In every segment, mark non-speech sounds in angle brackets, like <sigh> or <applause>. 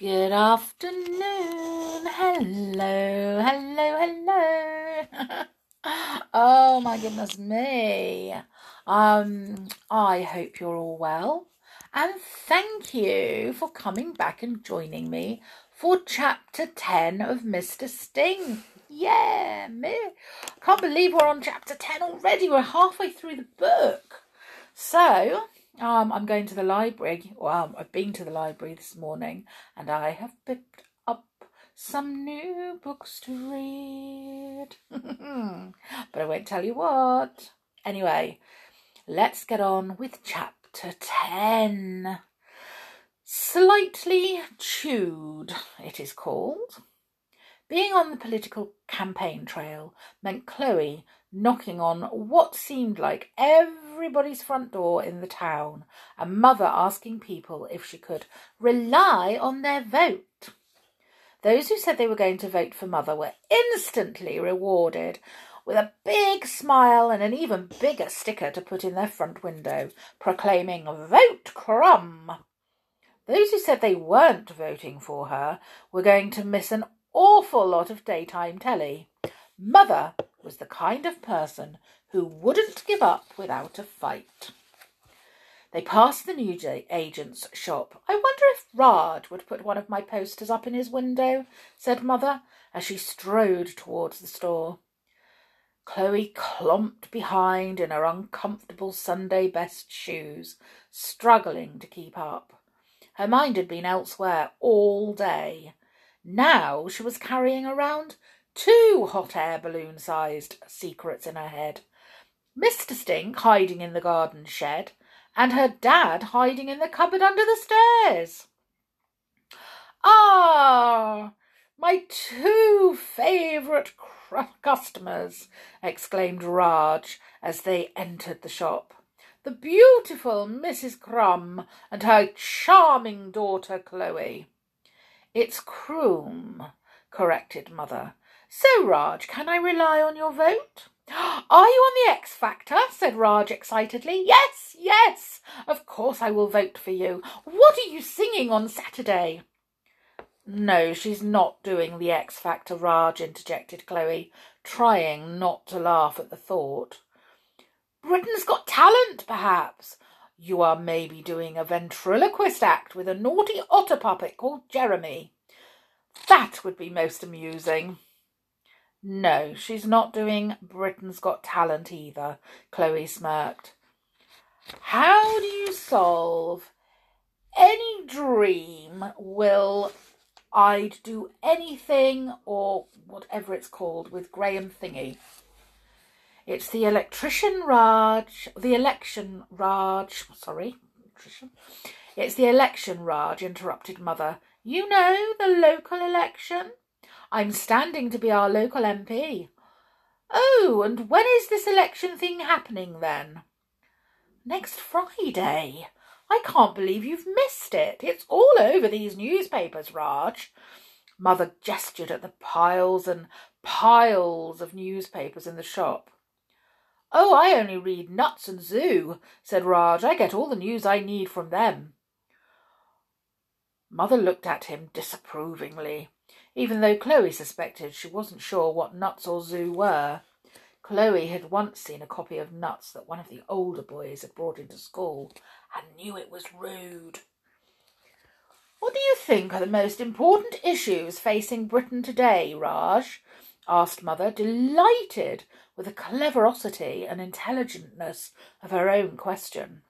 Good afternoon. Hello, hello, hello. <laughs> oh my goodness me. Um, I hope you're all well. And thank you for coming back and joining me for chapter 10 of Mr. Sting. Yeah, me. Can't believe we're on chapter 10 already. We're halfway through the book. So, um, I'm going to the library. Well, I've been to the library this morning and I have picked up some new books to read. <laughs> but I won't tell you what. Anyway, let's get on with chapter 10. Slightly Chewed, it is called. Being on the political campaign trail meant Chloe knocking on what seemed like everybody's front door in the town, and Mother asking people if she could rely on their vote. Those who said they were going to vote for Mother were instantly rewarded with a big smile and an even bigger sticker to put in their front window, proclaiming, Vote Crumb! Those who said they weren't voting for her were going to miss an awful lot of daytime telly. Mother was the kind of person who wouldn't give up without a fight. They passed the news agent's shop. I wonder if Raj would put one of my posters up in his window, said Mother, as she strode towards the store. Chloe clomped behind in her uncomfortable Sunday best shoes, struggling to keep up. Her mind had been elsewhere all day. Now she was carrying around two hot air balloon sized secrets in her head. Mr. Stink hiding in the garden shed, and her dad hiding in the cupboard under the stairs. Ah, my two favourite customers, exclaimed Raj as they entered the shop. The beautiful Mrs. Crumb and her charming daughter Chloe. It's Croom, corrected Mother. So, Raj, can I rely on your vote? <gasps> Are you on the X Factor? said Raj excitedly. Yes, yes, of course I will vote for you. What are you singing on Saturday? No, she's not doing the X Factor, Raj interjected Chloe, trying not to laugh at the thought. Britain's Got Talent, perhaps. You are maybe doing a ventriloquist act with a naughty otter puppet called Jeremy. That would be most amusing. No, she's not doing Britain's Got Talent either, Chloe smirked. How do you solve any dream will I'd do anything or whatever it's called with Graham Thingy? It's the electrician Raj, the election Raj, sorry, electrician. It's the election Raj, interrupted Mother. You know, the local election? I'm standing to be our local MP. Oh, and when is this election thing happening then? Next Friday. I can't believe you've missed it. It's all over these newspapers, Raj. Mother gestured at the piles and piles of newspapers in the shop. Oh, I only read Nuts and Zoo, said Raj. I get all the news I need from them. Mother looked at him disapprovingly, even though Chloe suspected she wasn't sure what Nuts or Zoo were. Chloe had once seen a copy of Nuts that one of the older boys had brought into school and knew it was rude. What do you think are the most important issues facing Britain today, Raj? asked Mother, delighted with the cleverosity and intelligentness of her own question.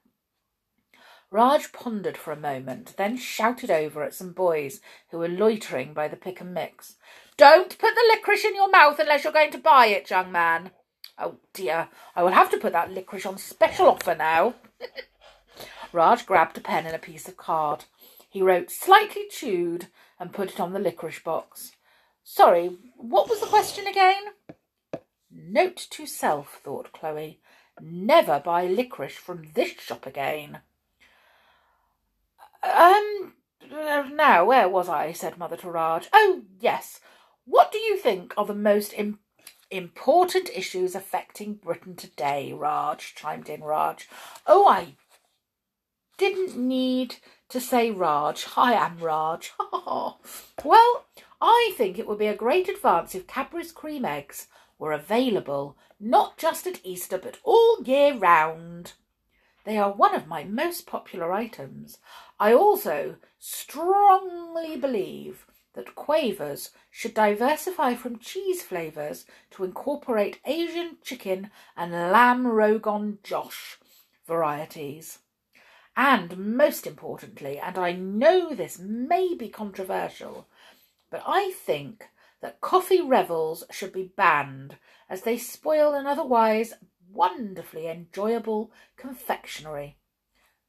Raj pondered for a moment, then shouted over at some boys who were loitering by the pick and mix. Don't put the licorice in your mouth unless you're going to buy it, young man. Oh dear, I will have to put that licorice on special offer now. <laughs> Raj grabbed a pen and a piece of card. He wrote slightly chewed and put it on the licorice box. Sorry, what was the question again? Note to self, thought Chloe. Never buy licorice from this shop again. Um, now, where was I? said Mother to Raj. Oh, yes. What do you think are the most Im- important issues affecting Britain today, Raj? chimed in Raj. Oh, I didn't need to say Raj. I am Raj. <laughs> well, I think it would be a great advance if Cadbury's cream eggs were available not just at Easter but all year round. They are one of my most popular items. I also strongly believe that Quavers should diversify from cheese flavours to incorporate Asian chicken and lamb rogan josh varieties. And most importantly, and I know this may be controversial, but I think that coffee revels should be banned as they spoil an otherwise wonderfully enjoyable confectionery.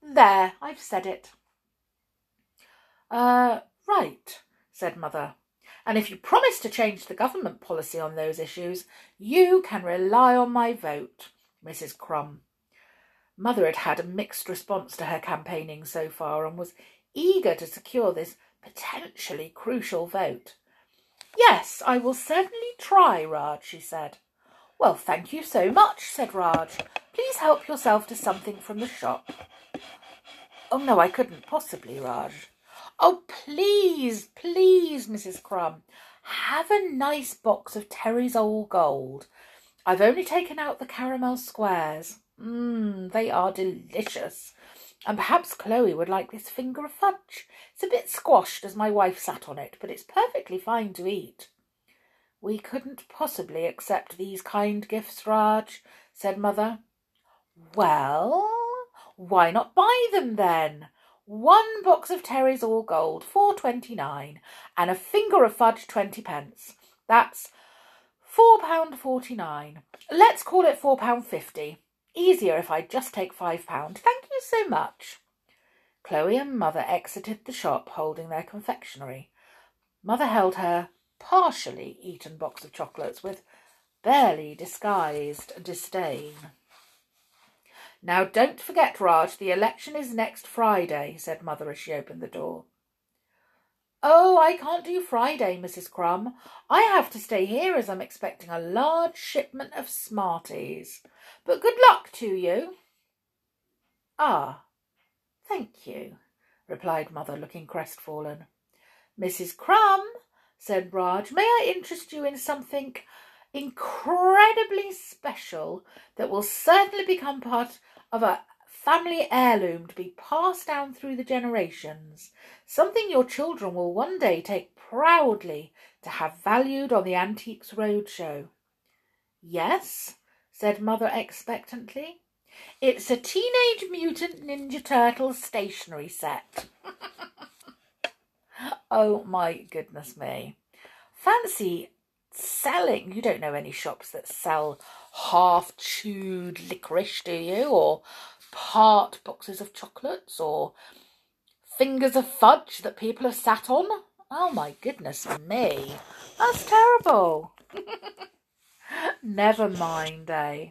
There, I've said it. Uh, right, said Mother. And if you promise to change the government policy on those issues, you can rely on my vote, Mrs. Crum. Mother had had a mixed response to her campaigning so far and was eager to secure this potentially crucial vote. Yes, I will certainly try, Raj, she said. Well, thank you so much, said Raj. Please help yourself to something from the shop. Oh, no, I couldn't possibly, Raj. Oh, please, please, Mrs. Crum, have a nice box of Terry's All Gold. I've only taken out the caramel squares. Mmm, they are delicious. And perhaps Chloe would like this finger of fudge. It's a bit squashed as my wife sat on it, but it's perfectly fine to eat. We couldn't possibly accept these kind gifts, Raj, said Mother. Well, why not buy them then? One box of Terry's all gold, four twenty nine, and a finger of fudge twenty pence. That's four pound forty nine. Let's call it four pound fifty. Easier if I just take five pound. Thank you so much. Chloe and Mother exited the shop holding their confectionery. Mother held her partially eaten box of chocolates with barely disguised disdain. Now, don't forget, Raj, the election is next Friday, said Mother as she opened the door. Oh, I can't do Friday, Mrs. Crum. I have to stay here as I'm expecting a large shipment of Smarties. But good luck to you. Ah, thank you, replied Mother, looking crestfallen. Mrs. Crum, said Raj, may I interest you in something incredibly special that will certainly become part of a family heirloom to be passed down through the generations, something your children will one day take proudly to have valued on the Antiques Roadshow. Yes, said Mother expectantly. It's a Teenage Mutant Ninja Turtles stationery set. <laughs> oh my goodness me. Fancy selling. You don't know any shops that sell half chewed licorice, do you? Or part boxes of chocolates or fingers of fudge that people have sat on? Oh my goodness me. That's terrible. <laughs> Never mind, eh?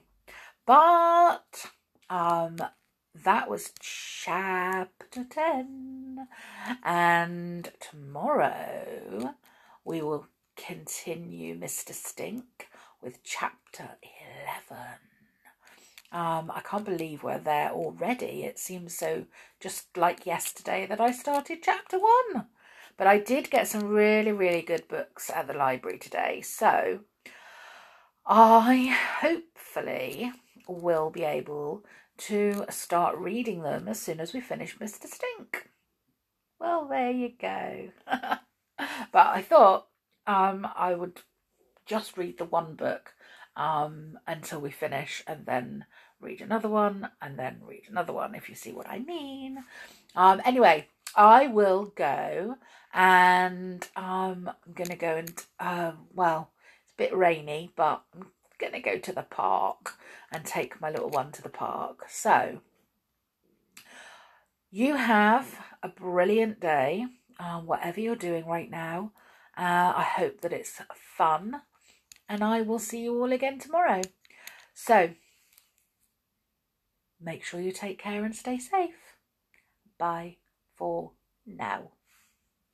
But um that was chapter 10 and tomorrow we will continue Mr. Stink with chapter 11. Um, I can't believe we're there already. It seems so just like yesterday that I started chapter one. But I did get some really, really good books at the library today. So I hopefully will be able to start reading them as soon as we finish Mr. Stink. Well, there you go. <laughs> but I thought um, I would just read the one book um, until we finish and then read another one and then read another one, if you see what I mean. Um, anyway, I will go and um, I'm going to go and, uh, well, it's a bit rainy, but I'm going to go to the park and take my little one to the park. So, you have a brilliant day, uh, whatever you're doing right now. Uh, I hope that it's fun, and I will see you all again tomorrow. So, make sure you take care and stay safe. Bye for now.